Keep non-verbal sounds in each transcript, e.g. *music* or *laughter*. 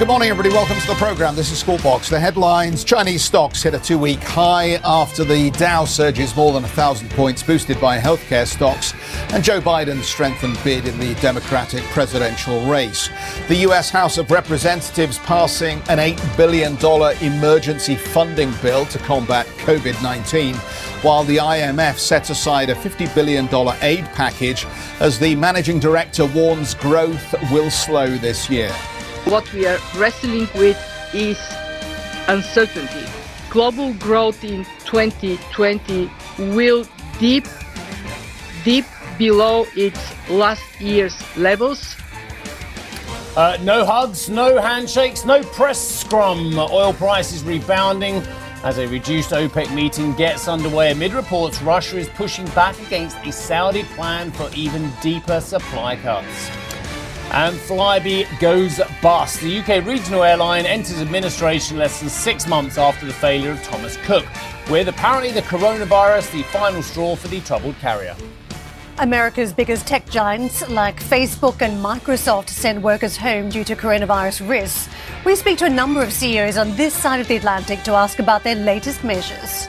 Good morning, everybody. Welcome to the program. This is Squawk Box. The headlines Chinese stocks hit a two week high after the Dow surges more than 1,000 points, boosted by healthcare stocks, and Joe Biden's strengthened bid in the Democratic presidential race. The U.S. House of Representatives passing an $8 billion emergency funding bill to combat COVID 19, while the IMF set aside a $50 billion aid package as the managing director warns growth will slow this year. What we are wrestling with is uncertainty. Global growth in 2020 will dip, dip below its last year's levels. Uh, no hugs, no handshakes, no press scrum. Oil prices rebounding as a reduced OPEC meeting gets underway. Amid reports, Russia is pushing back against a Saudi plan for even deeper supply cuts. And Flybe goes bust. The UK regional airline enters administration less than six months after the failure of Thomas Cook, with apparently the coronavirus the final straw for the troubled carrier. America's biggest tech giants like Facebook and Microsoft send workers home due to coronavirus risks. We speak to a number of CEOs on this side of the Atlantic to ask about their latest measures.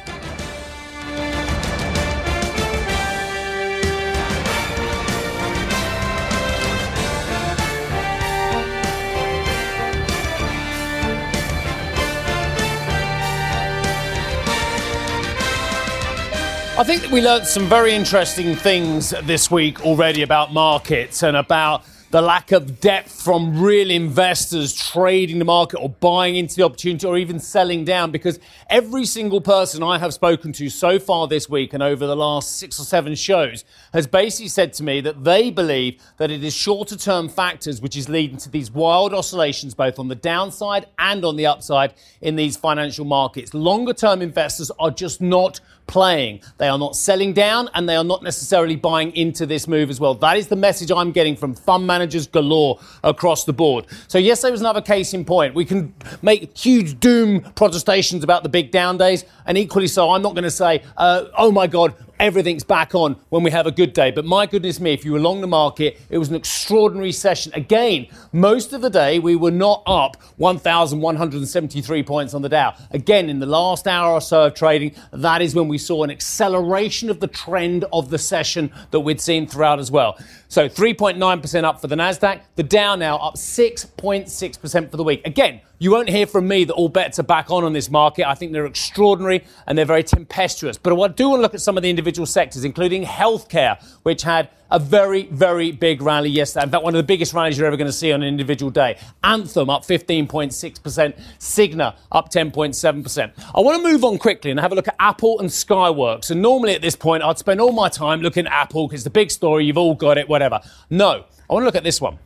I think that we learned some very interesting things this week already about markets and about the lack of depth from real investors trading the market or buying into the opportunity or even selling down because every single person I have spoken to so far this week and over the last six or seven shows has basically said to me that they believe that it is shorter term factors which is leading to these wild oscillations both on the downside and on the upside in these financial markets. Longer term investors are just not playing. They are not selling down and they are not necessarily buying into this move as well. That is the message I'm getting from fund managers galore across the board. So, yes, there was another case in point. We can make huge doom protestations about the big down days, and equally so, I'm not going to say, uh, oh my God, everything's back on when we have a good day. But my goodness me, if you were long the market, it was an extraordinary session. Again, most of the day we were not up 1,173 points on the Dow. Again, in the last hour or so of trading, that is when we saw an acceleration of the trend of the session that we'd seen throughout as well. So 3.9% up for the Nasdaq, the Dow now up 6.6% for the week. Again, you won't hear from me that all bets are back on on this market. I think they're extraordinary and they're very tempestuous. But I do want to look at some of the individual sectors, including healthcare, which had a very, very big rally yesterday. In fact, one of the biggest rallies you're ever going to see on an individual day. Anthem up 15.6%, Cigna up 10.7%. I want to move on quickly and have a look at Apple and Skyworks. And normally at this point, I'd spend all my time looking at Apple because it's the big story, you've all got it, whatever. No, I want to look at this one.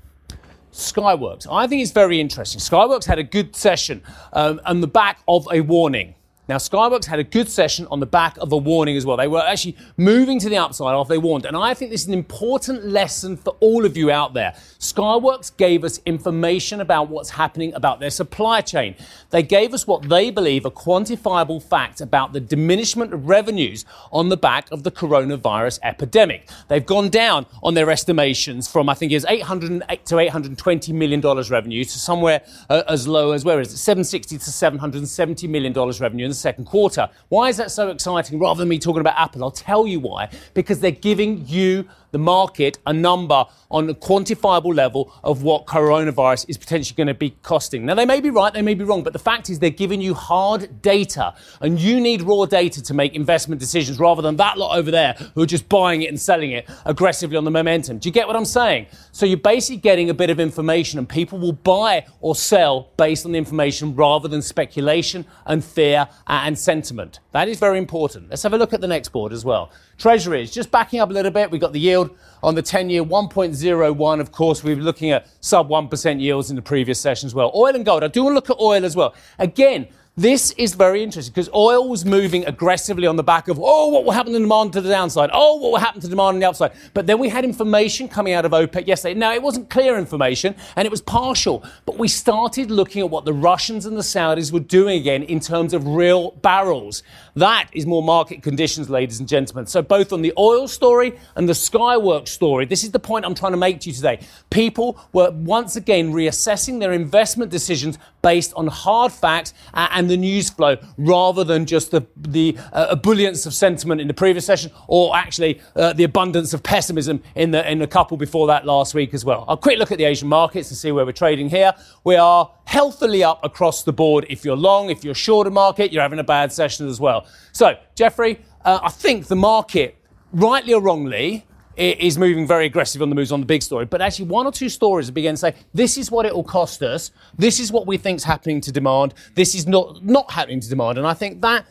Skyworks. I think it's very interesting. Skyworks had a good session um, on the back of a warning. Now, Skyworks had a good session on the back of a warning as well. They were actually moving to the upside after they warned. And I think this is an important lesson for all of you out there. Skyworks gave us information about what's happening about their supply chain. They gave us what they believe are quantifiable facts about the diminishment of revenues on the back of the coronavirus epidemic. They've gone down on their estimations from, I think it was 808 to 820 million dollars revenue to somewhere uh, as low as where is it? 760 to 770 million dollars revenue the second quarter. Why is that so exciting rather than me talking about Apple? I'll tell you why. Because they're giving you the market a number on a quantifiable level of what coronavirus is potentially going to be costing. Now, they may be right, they may be wrong, but the fact is they're giving you hard data, and you need raw data to make investment decisions rather than that lot over there who are just buying it and selling it aggressively on the momentum. Do you get what I'm saying? So you're basically getting a bit of information, and people will buy or sell based on the information rather than speculation and fear and sentiment. That is very important. Let's have a look at the next board as well. Treasuries, just backing up a little bit, we've got the yield on the 10 year 1.01. Of course, we were looking at sub 1% yields in the previous session as well. Oil and gold, I do want to look at oil as well. Again, this is very interesting because oil was moving aggressively on the back of, oh, what will happen to demand to the downside? Oh, what will happen to demand on the upside? But then we had information coming out of OPEC yesterday. Now, it wasn't clear information and it was partial, but we started looking at what the Russians and the Saudis were doing again in terms of real barrels. That is more market conditions, ladies and gentlemen. So, both on the oil story and the Skyworks story, this is the point I'm trying to make to you today. People were once again reassessing their investment decisions based on hard facts and the news flow rather than just the, the uh, ebullience of sentiment in the previous session or actually uh, the abundance of pessimism in the, in the couple before that last week as well. I'll quick look at the Asian markets and see where we're trading here. We are healthily up across the board. If you're long, if you're short of market, you're having a bad session as well. So, Jeffrey, uh, I think the market, rightly or wrongly, is moving very aggressive on the moves on the big story. But actually, one or two stories begin to say, this is what it will cost us. This is what we think is happening to demand. This is not, not happening to demand. And I think that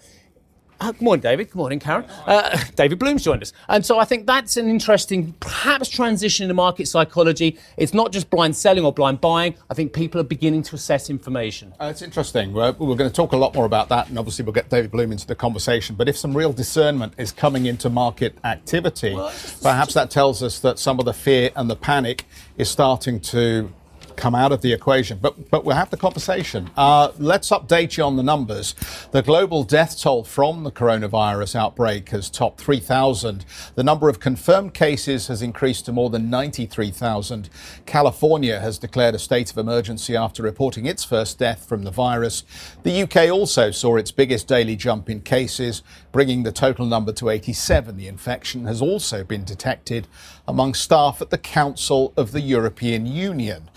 uh, good morning, David. Good morning, Karen. Uh, *laughs* David Bloom's joined us. And so I think that's an interesting, perhaps, transition in the market psychology. It's not just blind selling or blind buying. I think people are beginning to assess information. Uh, it's interesting. We're, we're, going to talk a lot more about that, and obviously we'll get David Bloom into the conversation. But if some real discernment is coming into market activity, well, perhaps that tells us that some of the fear and the panic is starting to come out of the equation. But, but we'll have the conversation. Uh, let's update you on the numbers. The global death toll from the coronavirus outbreak has topped 3,000. The number of confirmed cases has increased to more than 93,000. California has declared a state of emergency after reporting its first death from the virus. The UK also saw its biggest daily jump in cases, bringing the total number to 87. The infection has also been detected among staff at the Council of the European Union.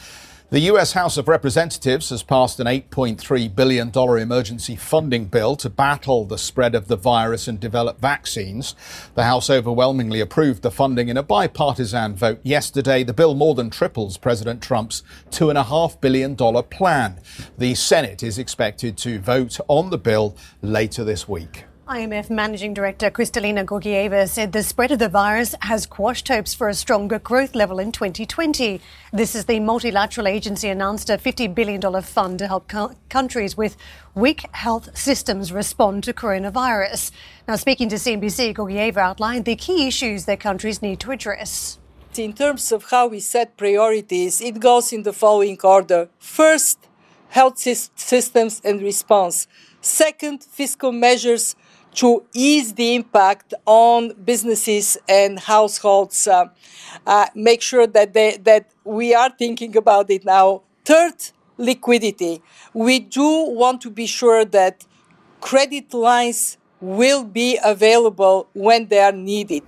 The US House of Representatives has passed an $8.3 billion emergency funding bill to battle the spread of the virus and develop vaccines. The House overwhelmingly approved the funding in a bipartisan vote yesterday. The bill more than triples President Trump's $2.5 billion plan. The Senate is expected to vote on the bill later this week. IMF Managing Director Kristalina Georgieva said the spread of the virus has quashed hopes for a stronger growth level in 2020. This is the multilateral agency announced a $50 billion fund to help co- countries with weak health systems respond to coronavirus. Now, speaking to CNBC, Georgieva outlined the key issues that countries need to address. In terms of how we set priorities, it goes in the following order. First, health systems and response. Second, fiscal measures to ease the impact on businesses and households. Uh, uh, make sure that they, that we are thinking about it now. Third, liquidity. We do want to be sure that credit lines will be available when they are needed.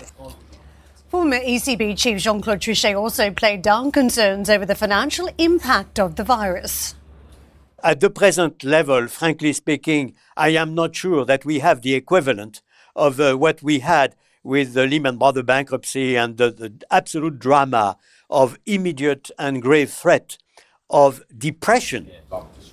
Former ECB Chief Jean Claude Trichet also played down concerns over the financial impact of the virus. At the present level, frankly speaking, I am not sure that we have the equivalent of uh, what we had with the Lehman Brothers bankruptcy and the, the absolute drama of immediate and grave threat of depression.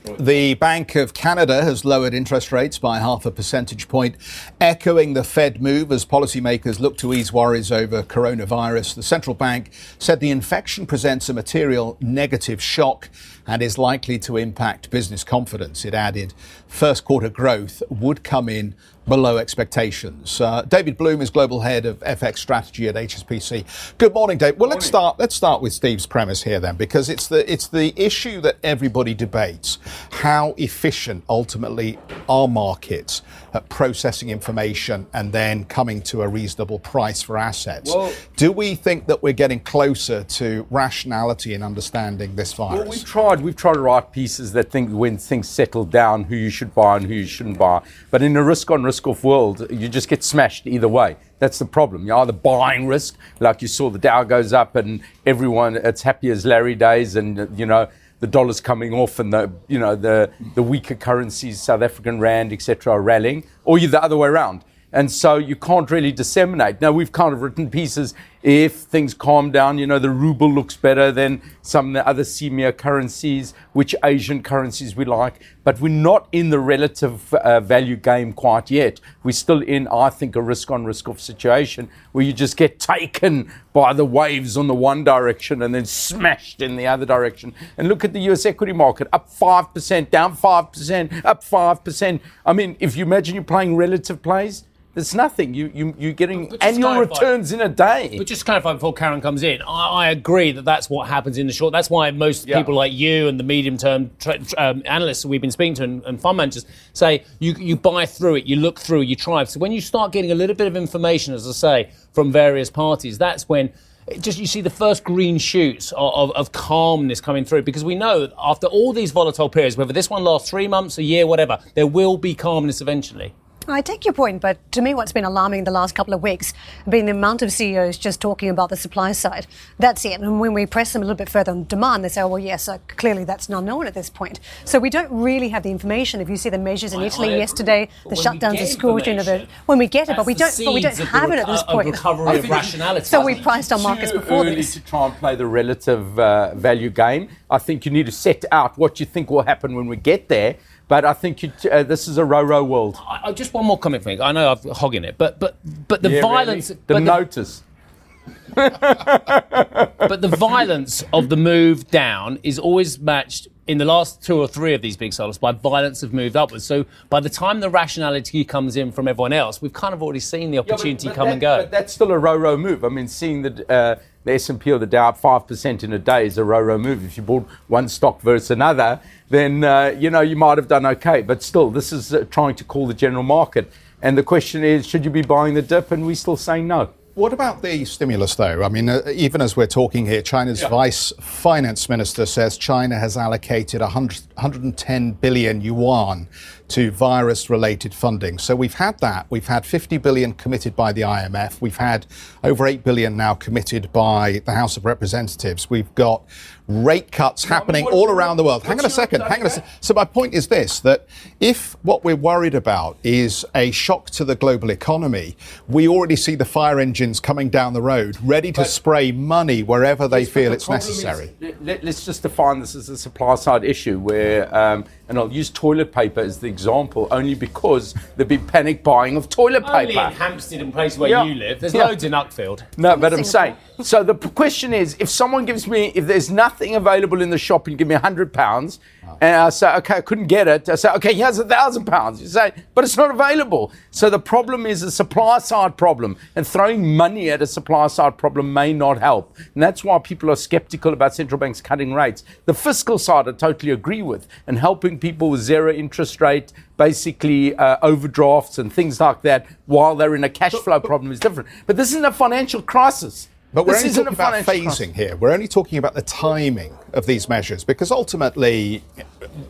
The Bank of Canada has lowered interest rates by half a percentage point, echoing the Fed move as policymakers look to ease worries over coronavirus. The central bank said the infection presents a material negative shock and is likely to impact business confidence. It added first quarter growth would come in below expectations. Uh, David Bloom is global head of FX strategy at HSBC. Good morning, Dave. Well, morning. let's start. Let's start with Steve's premise here then, because it's the it's the issue that everybody debates: how efficient ultimately are markets processing information and then coming to a reasonable price for assets. Well, Do we think that we're getting closer to rationality in understanding this virus? Well, we've tried. We've tried to write pieces that think when things settle down, who you should buy and who you shouldn't buy. But in a risk-on, risk-off world, you just get smashed either way. That's the problem. You're either buying risk, like you saw the Dow goes up and everyone, it's happy as Larry days, and you know the dollar's coming off and the you know the the weaker currencies, South African rand, etc., are rallying, or you're the other way around. And so you can't really disseminate. Now we've kind of written pieces if things calm down, you know, the ruble looks better than some of the other CEEMEA currencies, which Asian currencies we like. But we're not in the relative uh, value game quite yet. We're still in, I think, a risk on risk off situation where you just get taken by the waves on the one direction and then smashed in the other direction. And look at the US equity market up 5%, down 5%, up 5%. I mean, if you imagine you're playing relative plays, there's nothing. You, you, you're getting But annual clarify- returns in a day. But just to clarify before Karen comes in, I, I agree that that's what happens in the short. That's why most Yeah. people like you and the medium-term tra- tra- um, analysts we've been speaking to and, and fund managers say you, you buy through it, you look through, you try. So when you start getting a little bit of information, as I say, from various parties, that's when it just you see the first green shoots of, of, of calmness coming through because we know after all these volatile periods, whether this one lasts three months, a year, whatever, there will be calmness eventually. I take your point, but to me, what's been alarming the last couple of weeks has been the amount of CEOs just talking about the supply side. That's it. And when we press them a little bit further on demand, they say, oh, well, yes, uh, clearly that's not known at this point. So we don't really have the information. If you see the measures in I- Italy I yesterday, But the shutdowns of schools, you know, the, when we get it, but we don't, but we don't seeds the have it at this of point. recovery of rationality. So we priced our markets It's too before early this. to try and play the relative uh, value game. I think you need to set out what you think will happen when we get there. But I think you uh, this is a row-row world. I, I- just one more comment for me. I know I'm hogging it, but but but the Yeah, violence, really. The but, the, notice. *laughs* but the violence of the move down is always matched in the last two or three of these big cycles by violence have moved upwards. So by the time the rationality comes in from everyone else, we've kind of already seen the opportunity come that, and go. But that's still a row-row move. I mean, seeing the uh, the S&P or the Dow up five percent in a day is a row-row move. If you bought one stock versus another, then uh, you know you might have done okay. But still, this is uh, trying to call the general market. And the question is, should you be buying the dip? And we're still saying no. What about the stimulus, though? I mean, uh, even as we're talking here, China's vice finance minister says China has allocated 100, 110 billion yuan to virus related funding. So we've had that. We've had 50 billion committed by the IMF. We've had over 8 billion now committed by the House of Representatives. We've got rate cuts happening what- all around the world. Hang on a second. Hang on a second. So my point is this: that if what we're worried about is a shock to the global economy, we already see the fire engines coming down the road, ready to spray money wherever they feel the it's necessary. is- let, us just define this as a supply side issue where, um, and I'll use toilet paper as the example only because there've been panic buying of toilet paper. Only paper. in Hampstead and places where Yeah. you live. There's Yeah. loads in Uckfield. No, but I'm saying. So the question is, if someone gives me, if there's nothing available in the shop, and you give me a hundred pounds, and I say, okay, I couldn't get it. I say, okay, here's a thousand pounds. You say, but it's not available. So the problem is a supply side problem, and throwing money at a supply side problem may not help. And that's why people are skeptical about central banks cutting rates. The fiscal side, I totally agree with, and helping people with zero interest rate, basically uh, overdrafts and things like that, while they're in a cash flow problem is different. But this isn't a financial crisis. But we're This only isn't talking about phasing crisis. here. We're only talking about the timing of these measures because ultimately,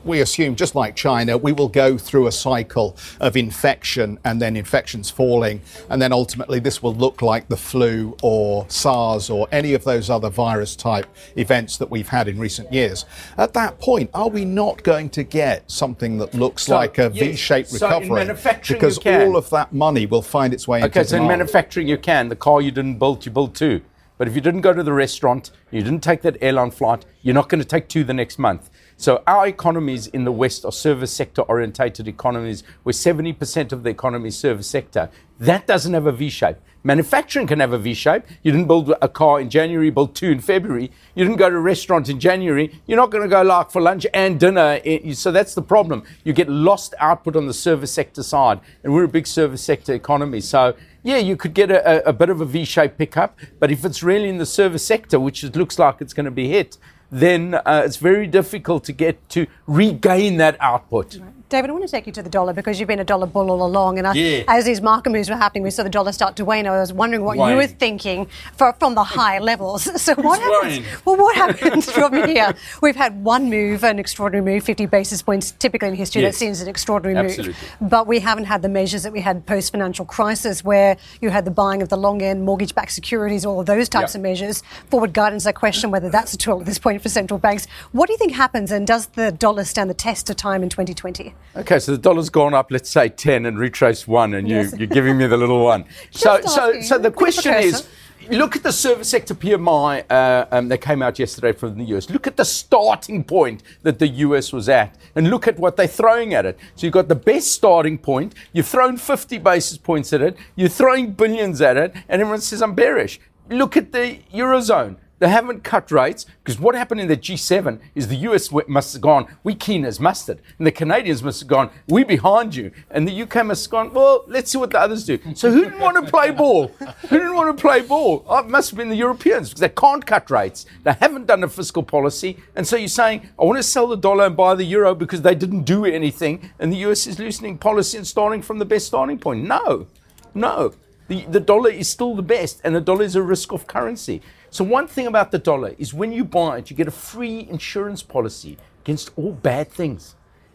we assume, just like China, we will go through a cycle of infection and then infections falling, and then ultimately this will look like the flu or SARS or any of those other virus type events that we've had in recent years. At that point, are we not going to get something that looks So, like a yes. shaped So recovery? because all of that money will find its way Okay, into so in manufacturing you can. The car you didn't build, you built two. But if you didn't go to the restaurant, you didn't take that airline flight, you're not going to take two the next month. So our economies in the West are service sector orientated economies where 70% of the economy is service sector. That doesn't have a V shape. Manufacturing can have a V shape. You didn't build a car in January, build two in February. You didn't go to a restaurant in January. You're not going to go like for lunch and dinner. So that's the problem. You get lost output on the service sector side. And we're a big service sector economy. So yeah, you could get a, a, bit of a V-shaped pickup, but if it's really in the service sector, which it looks like it's going to be hit, then uh, it's very difficult to get to regain that output. David, I want to take you to the dollar because you've been a dollar bull all along. And I, Yeah. as these market moves were happening, we saw the dollar start to wane. I was wondering what you were thinking for, from the high levels. *laughs* So what happens? Well, what happens from here? We've had one move, an extraordinary move, 50 basis points. Typically in history, Yes. that seems an extraordinary Absolutely. move. But we haven't had the measures that we had post-financial crisis, where you had the buying of the long-end mortgage-backed securities, all of those types Yeah. of measures. Forward guidance, I question whether that's a tool at this point for central banks. What do you think happens, and does the dollar stand the test of time in 2020? Okay, so the dollar's gone up, let's say 10 and retraced one, and you, Yes. you're giving me the little one. *laughs* so, so, so the question is, look at the service sector PMI uh, um, that came out yesterday from the US. Look at the starting point that the US was at, and look at what they're throwing at it. So you've got the best starting point. You've thrown 50 basis points at it. You're throwing billions at it, and everyone says I'm bearish. Look at the eurozone. They haven't cut rates because what happened in the G7 is the US must have gone, we keen as mustard. And the Canadians must have gone, we behind you. And the UK must have gone, well, let's see what the others do. So who didn't want to play ball? Who didn't want to play ball? Oh, it must have been the Europeans because they can't cut rates. They haven't done a fiscal policy. And so you're saying, I want to sell the dollar and buy the euro because they didn't do anything. And the US is loosening policy and starting from the best starting point. No, no. The, the dollar is still the best, and the dollar is a risk off currency. So, one thing about the dollar is when you buy it, you get a free insurance policy against all bad things.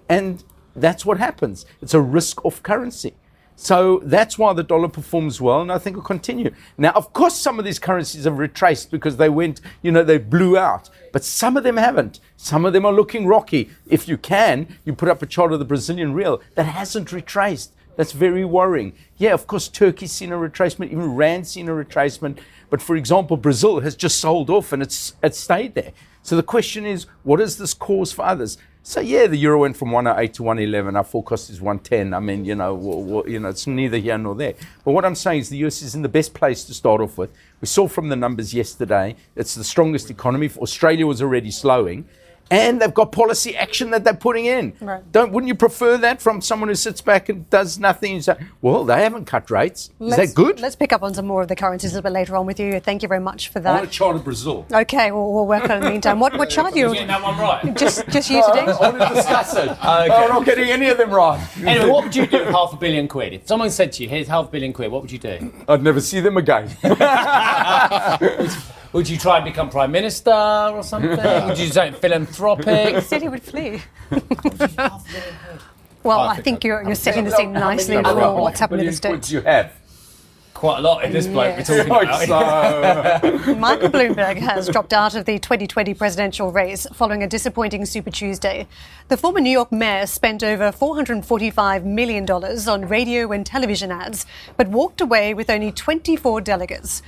And that's what happens. It's a risk off currency. So that's why the dollar performs well, and I think will continue. Now, of course, some of these currencies have retraced because they went, you know, they blew out, but some of them haven't. Some of them are looking rocky. If you can, you put up a chart of the Brazilian real that hasn't retraced. That's very worrying. Yeah, of course, Turkey's seen a retracement, even Rand's seen a retracement. But for example, Brazil has just sold off and it's, it's stayed there. So the question is, what does this cause for others? So yeah, the euro went from 108 to 111. Our forecast is 110. I mean, you know, w- w- you know, it's neither here nor there. But what I'm saying is the US is in the best place to start off with. We saw from the numbers yesterday, it's the strongest economy. Australia was already slowing and they've got policy action that they're putting in. Right. Don't wouldn't you prefer that from someone who sits back and does nothing and say, well, they haven't cut rates. Is let's, that good? Let's pick up on some more of the currencies a little bit later on with you. Thank you very much for that. I want to chart of Brazil. Okay, well, we'll work on it in the meantime. What, what chart you? Getting that one right. *laughs* Just, just you today. I want to discuss it. okay. Oh, I'm not getting any of them right. Anyway, what would you do with half a billion quid? If someone said to you, here's half a billion quid, what would you do? I'd never see them again. *laughs* Would you try and become prime minister or something? would you *laughs* do something philanthropic? He said he would flee. *laughs* well, I, I think you're, you're setting the scene nicely for what's happening in the States. you have? Quite a lot in this bloke we're talking about. So. *laughs* Michael Bloomberg has dropped out of the 2020 presidential race following a disappointing Super Tuesday. The former New York mayor spent over $445 million on radio and television ads, but walked away with only 24 delegates.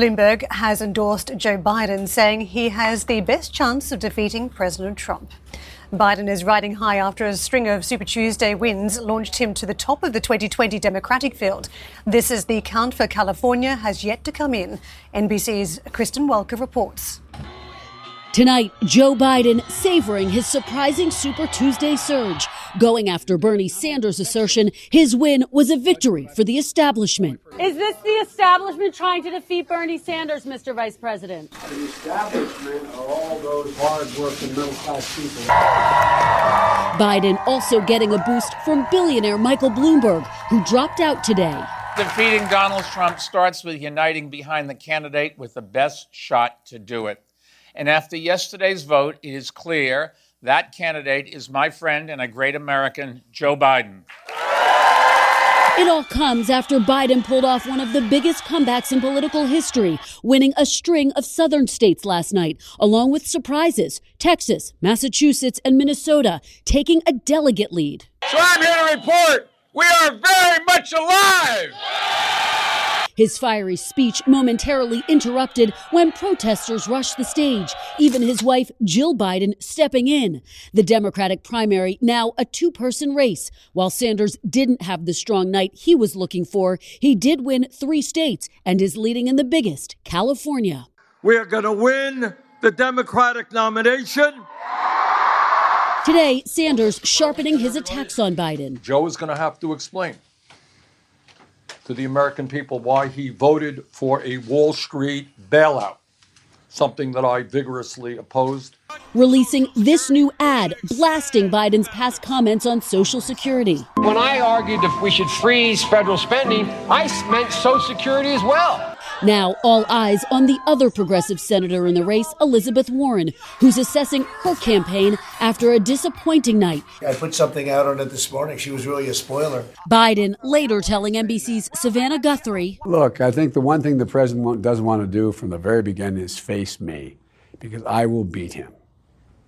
Bloomberg has endorsed Joe Biden, saying he has the best chance of defeating President Trump. Biden is riding high after a string of Super Tuesday wins launched him to the top of the 2020 Democratic field. This is the count for California has yet to come in. NBC's Kristen Welker reports. Tonight, Joe Biden savoring his surprising Super Tuesday surge, going after Bernie Sanders' assertion his win was a victory for the establishment. Is this the establishment trying to defeat Bernie Sanders, Mr. Vice President? The establishment are all those hard-working middle-class people. Biden also getting a boost from billionaire Michael Bloomberg, who dropped out today. Defeating Donald Trump starts with uniting behind the candidate with the best shot to do it. And after yesterday's vote, it is clear that candidate is my friend and a great American, Joe Biden. It all comes after Biden pulled off one of the biggest comebacks in political history, winning a string of southern states last night, along with surprises Texas, Massachusetts, and Minnesota taking a delegate lead. So I'm here to report we are very much alive. His fiery speech momentarily interrupted when protesters rushed the stage, even his wife, Jill Biden, stepping in. The Democratic primary now a two person race. While Sanders didn't have the strong night he was looking for, he did win three states and is leading in the biggest, California. We are going to win the Democratic nomination. Today, Sanders sharpening his attacks on Biden. Joe is going to have to explain to the American people why he voted for a Wall Street bailout, something that I vigorously opposed. Releasing this new ad blasting Biden's past comments on Social Security. When I argued that we should freeze federal spending, I meant Social Security as well. Now, all eyes on the other progressive senator in the race, Elizabeth Warren, who's assessing her campaign after a disappointing night. I put something out on it this morning. She was really a spoiler. Biden later telling NBC's Savannah Guthrie Look, I think the one thing the president doesn't want to do from the very beginning is face me, because I will beat him.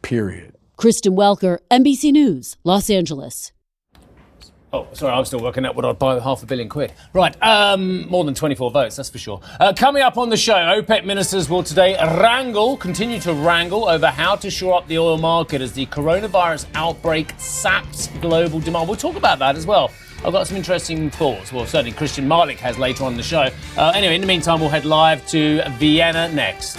Period. Kristen Welker, NBC News, Los Angeles. Oh, sorry, I'm still working out what I'd buy with half a billion quid. Right, um, more than 24 votes, that's for sure. Uh, coming up on the show, OPEC ministers will today wrangle, continue to wrangle over how to shore up the oil market as the coronavirus outbreak saps global demand. We'll talk about that as well. I've got some interesting thoughts. Well, certainly Christian Martlich has later on the show. Uh, anyway, in the meantime, we'll head live to Vienna next.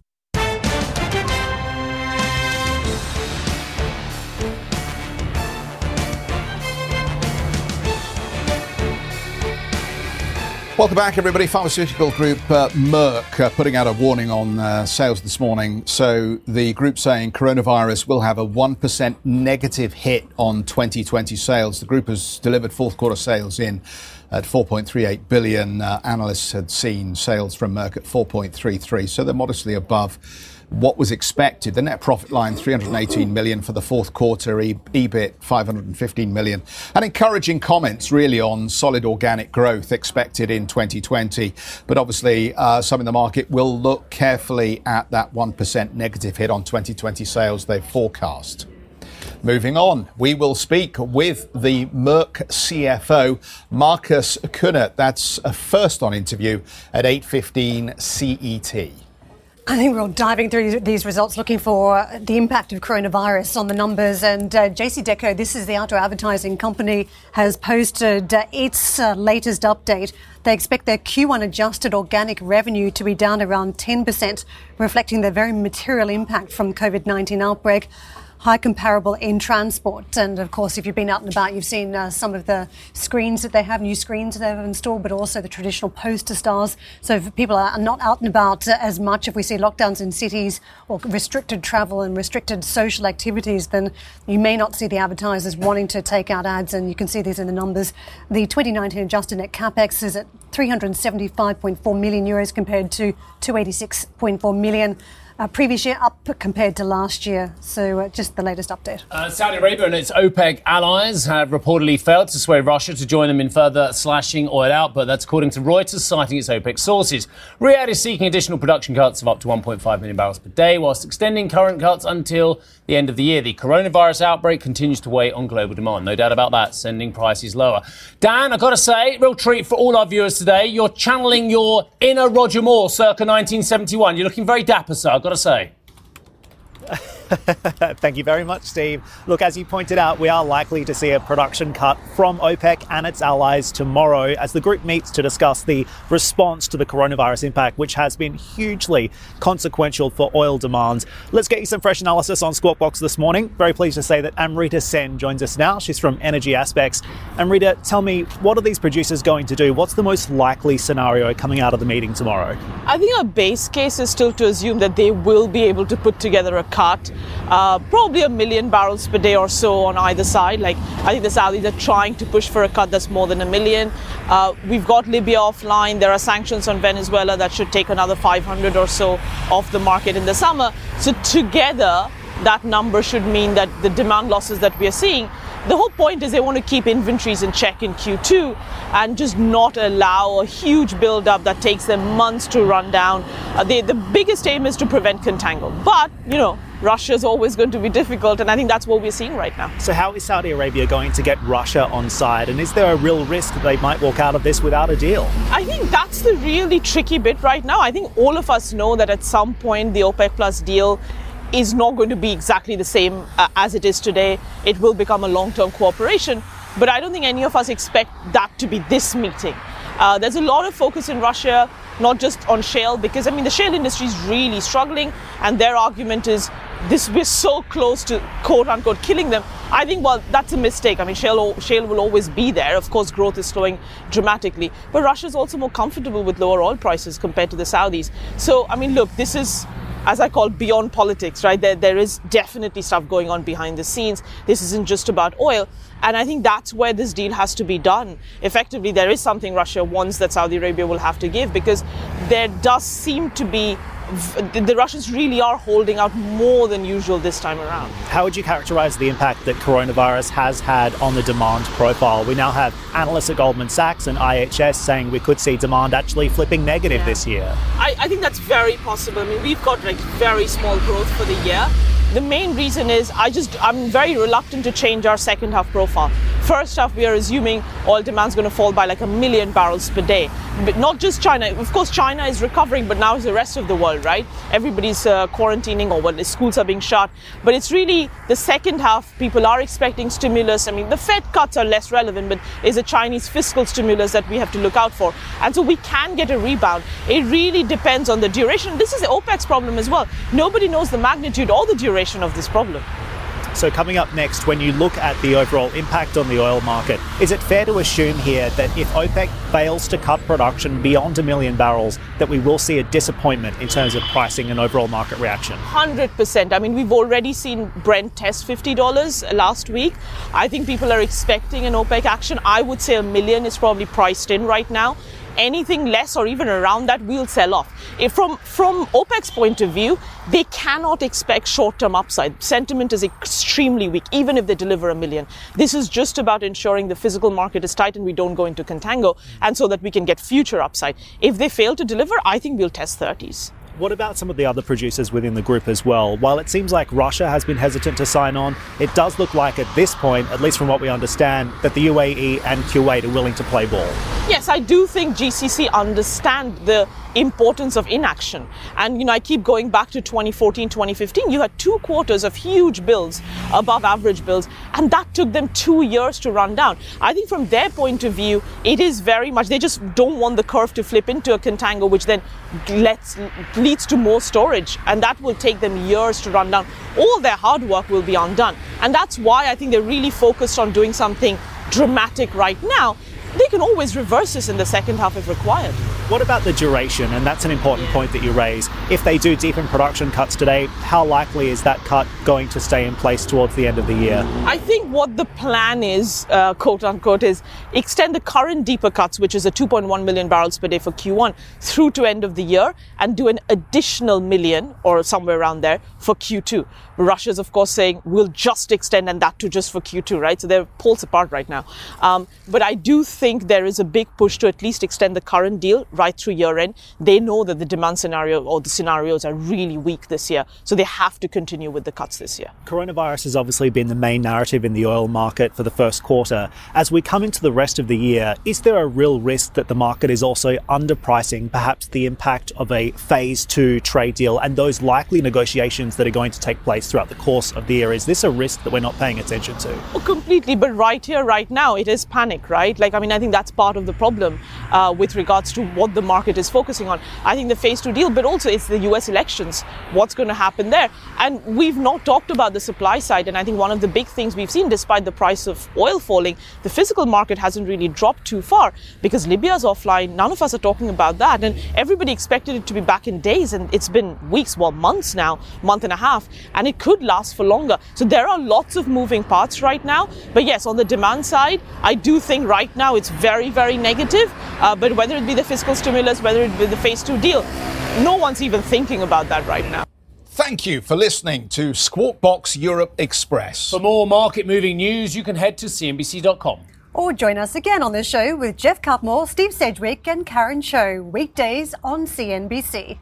Welcome back, everybody. Pharmaceutical group uh, Merck uh, putting out a warning on uh, sales this morning. So, the group saying coronavirus will have a 1% negative hit on 2020 sales. The group has delivered fourth quarter sales in at 4.38 billion. Uh, analysts had seen sales from Merck at 4.33, so they're modestly above what was expected. The net profit line 318 million for the fourth quarter, EBIT 515 million. And encouraging comments really on solid organic growth expected in 2020. But obviously, uh, some in the market will look carefully at that 1% negative hit on 2020 sales they've forecast. Moving on, we will speak with the Merck CFO, Marcus Kuhnert. That's a first on interview at 8.15 CET. I think we're all diving through these results looking for the impact of coronavirus on the numbers. And uh, JCDecaux, this is the outdoor advertising company, has posted uh, its uh, latest update. They expect their Q1 adjusted organic revenue to be down around 10%, reflecting the very material impact from COVID 19 outbreak high comparable in transport. And of course, if you've been out and about, you've seen uh, some of the screens that they have, new screens that they have installed, but also the traditional poster stars. So if people are not out and about uh, as much, if we see lockdowns in cities or restricted travel and restricted social activities, then you may not see the advertisers wanting to take out ads. And you can see these in the numbers. The 2019 adjusted net capex is at 375.4 million euros compared to 286.4 million uh, previous year up compared to last year. So uh, just the latest update. Uh, Saudi Arabia and its OPEC allies have reportedly failed to sway Russia to join them in further slashing oil output. That's according to Reuters, citing its OPEC sources. Riyadh is seeking additional production cuts of up to 1.5 million barrels per day, whilst extending current cuts until the end of the year. The coronavirus outbreak continues to weigh on global demand. No doubt about that, sending prices lower. Dan, I've got to say, real treat for all our viewers today. You're channeling your inner Roger Moore circa 1971. You're looking very dapper, sir. I've got to say. *laughs* Thank you very much, Steve. Look, as you pointed out, we are likely to see a production cut from OPEC and its allies tomorrow as the group meets to discuss the response to the coronavirus impact, which has been hugely consequential for oil demand. Let's get you some fresh analysis on Squawk Box this morning. Very pleased to say that Amrita Sen joins us now. She's from Energy Aspects. Amrita, tell me, what are these producers going to do? What's the most likely scenario coming out of the meeting tomorrow? I think our base case is still to assume that they will be able to put together a cut uh, probably a million barrels per day or so on either side. Like I think the Saudis are trying to push for a cut that's more than a million. Uh, we've got Libya offline. There are sanctions on Venezuela that should take another 500 or so off the market in the summer. So together, that number should mean that the demand losses that we are seeing the whole point is they want to keep inventories in check in Q2 and just not allow a huge buildup that takes them months to run down. Uh, they, the biggest aim is to prevent contango. But, you know, Russia is always going to be difficult, and I think that's what we're seeing right now. So, how is Saudi Arabia going to get Russia on side? And is there a real risk that they might walk out of this without a deal? I think that's the really tricky bit right now. I think all of us know that at some point the OPEC Plus deal is not going to be exactly the same uh, as it is today. It will become a long term cooperation. But I don't think any of us expect that to be this meeting. Uh, there's a lot of focus in Russia, not just on shale, because I mean, the shale industry is really struggling, and their argument is this we're so close to quote unquote killing them. I think, well, that's a mistake. I mean, shale, shale will always be there. Of course, growth is slowing dramatically. But Russia is also more comfortable with lower oil prices compared to the Saudis. So, I mean, look, this is as I call, beyond politics, right? There, there is definitely stuff going on behind the scenes. This isn't just about oil. And I think that's where this deal has to be done. Effectively, there is something Russia wants that Saudi Arabia will have to give because there does seem to be the Russians really are holding out more than usual this time around. How would you characterize the impact that coronavirus has had on the demand profile? We now have analysts at Goldman Sachs and IHS saying we could see demand actually flipping negative yeah. this year. I, I think that's very possible. I mean, we've got like very small growth for the year. The main reason is I just I'm very reluctant to change our second half profile. First half we are assuming oil demand is going to fall by like a million barrels per day. But not just China. Of course China is recovering, but now is the rest of the world, right? Everybody's uh, quarantining or what schools are being shut. But it's really the second half people are expecting stimulus. I mean the Fed cuts are less relevant, but is a Chinese fiscal stimulus that we have to look out for. And so we can get a rebound. It really depends on the duration. This is the OPEC's problem as well. Nobody knows the magnitude or the duration of this problem. So, coming up next, when you look at the overall impact on the oil market, is it fair to assume here that if OPEC fails to cut production beyond a million barrels, that we will see a disappointment in terms of pricing and overall market reaction? 100%. I mean, we've already seen Brent test $50 last week. I think people are expecting an OPEC action. I would say a million is probably priced in right now anything less or even around that will sell off. If from from OPEC's point of view, they cannot expect short-term upside. Sentiment is extremely weak, even if they deliver a million. This is just about ensuring the physical market is tight and we don't go into contango, and so that we can get future upside. If they fail to deliver, I think we'll test 30s. What about some of the other producers within the group as well? While it seems like Russia has been hesitant to sign on, it does look like at this point, at least from what we understand, that the UAE and Kuwait are willing to play ball. Yes, I do think GCC understand the importance of inaction. And you know, I keep going back to 2014, 2015. You had two quarters of huge bills, above average bills, and that took them two years to run down. I think from their point of view, it is very much they just don't want the curve to flip into a contango, which then lets leads to more storage, and that will take them years to run down. All their hard work will be undone, and that's why I think they're really focused on doing something dramatic right now they can always reverse this in the second half if required. What about the duration? And that's an important point that you raise. If they do deepen production cuts today, how likely is that cut going to stay in place towards the end of the year? I think what the plan is, uh, quote unquote, is extend the current deeper cuts, which is a 2.1 million barrels per day for Q1, through to end of the year and do an additional million or somewhere around there for Q2. Russia's, of course, saying we'll just extend and that to just for Q2, right? So they're poles apart right now. Um, but I do think there is a big push to at least extend the current deal right through year end. They know that the demand scenario or the scenarios are really weak this year. So they have to continue with the cuts this year. Coronavirus has obviously been the main narrative in the oil market for the first quarter. As we come into the rest of the year, is there a real risk that the market is also underpricing perhaps the impact of a phase two trade deal and those likely negotiations that are going to take place throughout the course of the year. Is this a risk that we're not paying attention to? Oh, completely. But right here, right now, it is panic, right? Like, I mean, I think that's part of the problem uh, with regards to what the market is focusing on. I think the phase two deal, but also it's the US elections. What's going to happen there? And we've not talked about the supply side. And I think one of the big things we've seen, despite the price of oil falling, the physical market hasn't really dropped too far because Libya's offline. None of us are talking about that. And everybody expected it to be back in days. And it's been weeks, well, months now, month and a half. And it could last for longer. So there are lots of moving parts right now. But yes, on the demand side, I do think right now it's very, very negative. Uh, but whether it be the fiscal stimulus, whether it be the phase two deal, no one's even thinking about that right now. Thank you for listening to Squawk Box Europe Express. For more market moving news, you can head to CNBC.com. Or join us again on the show with Geoff Cutmore, Steve Sedgwick, and Karen Tso, weekdays on CNBC.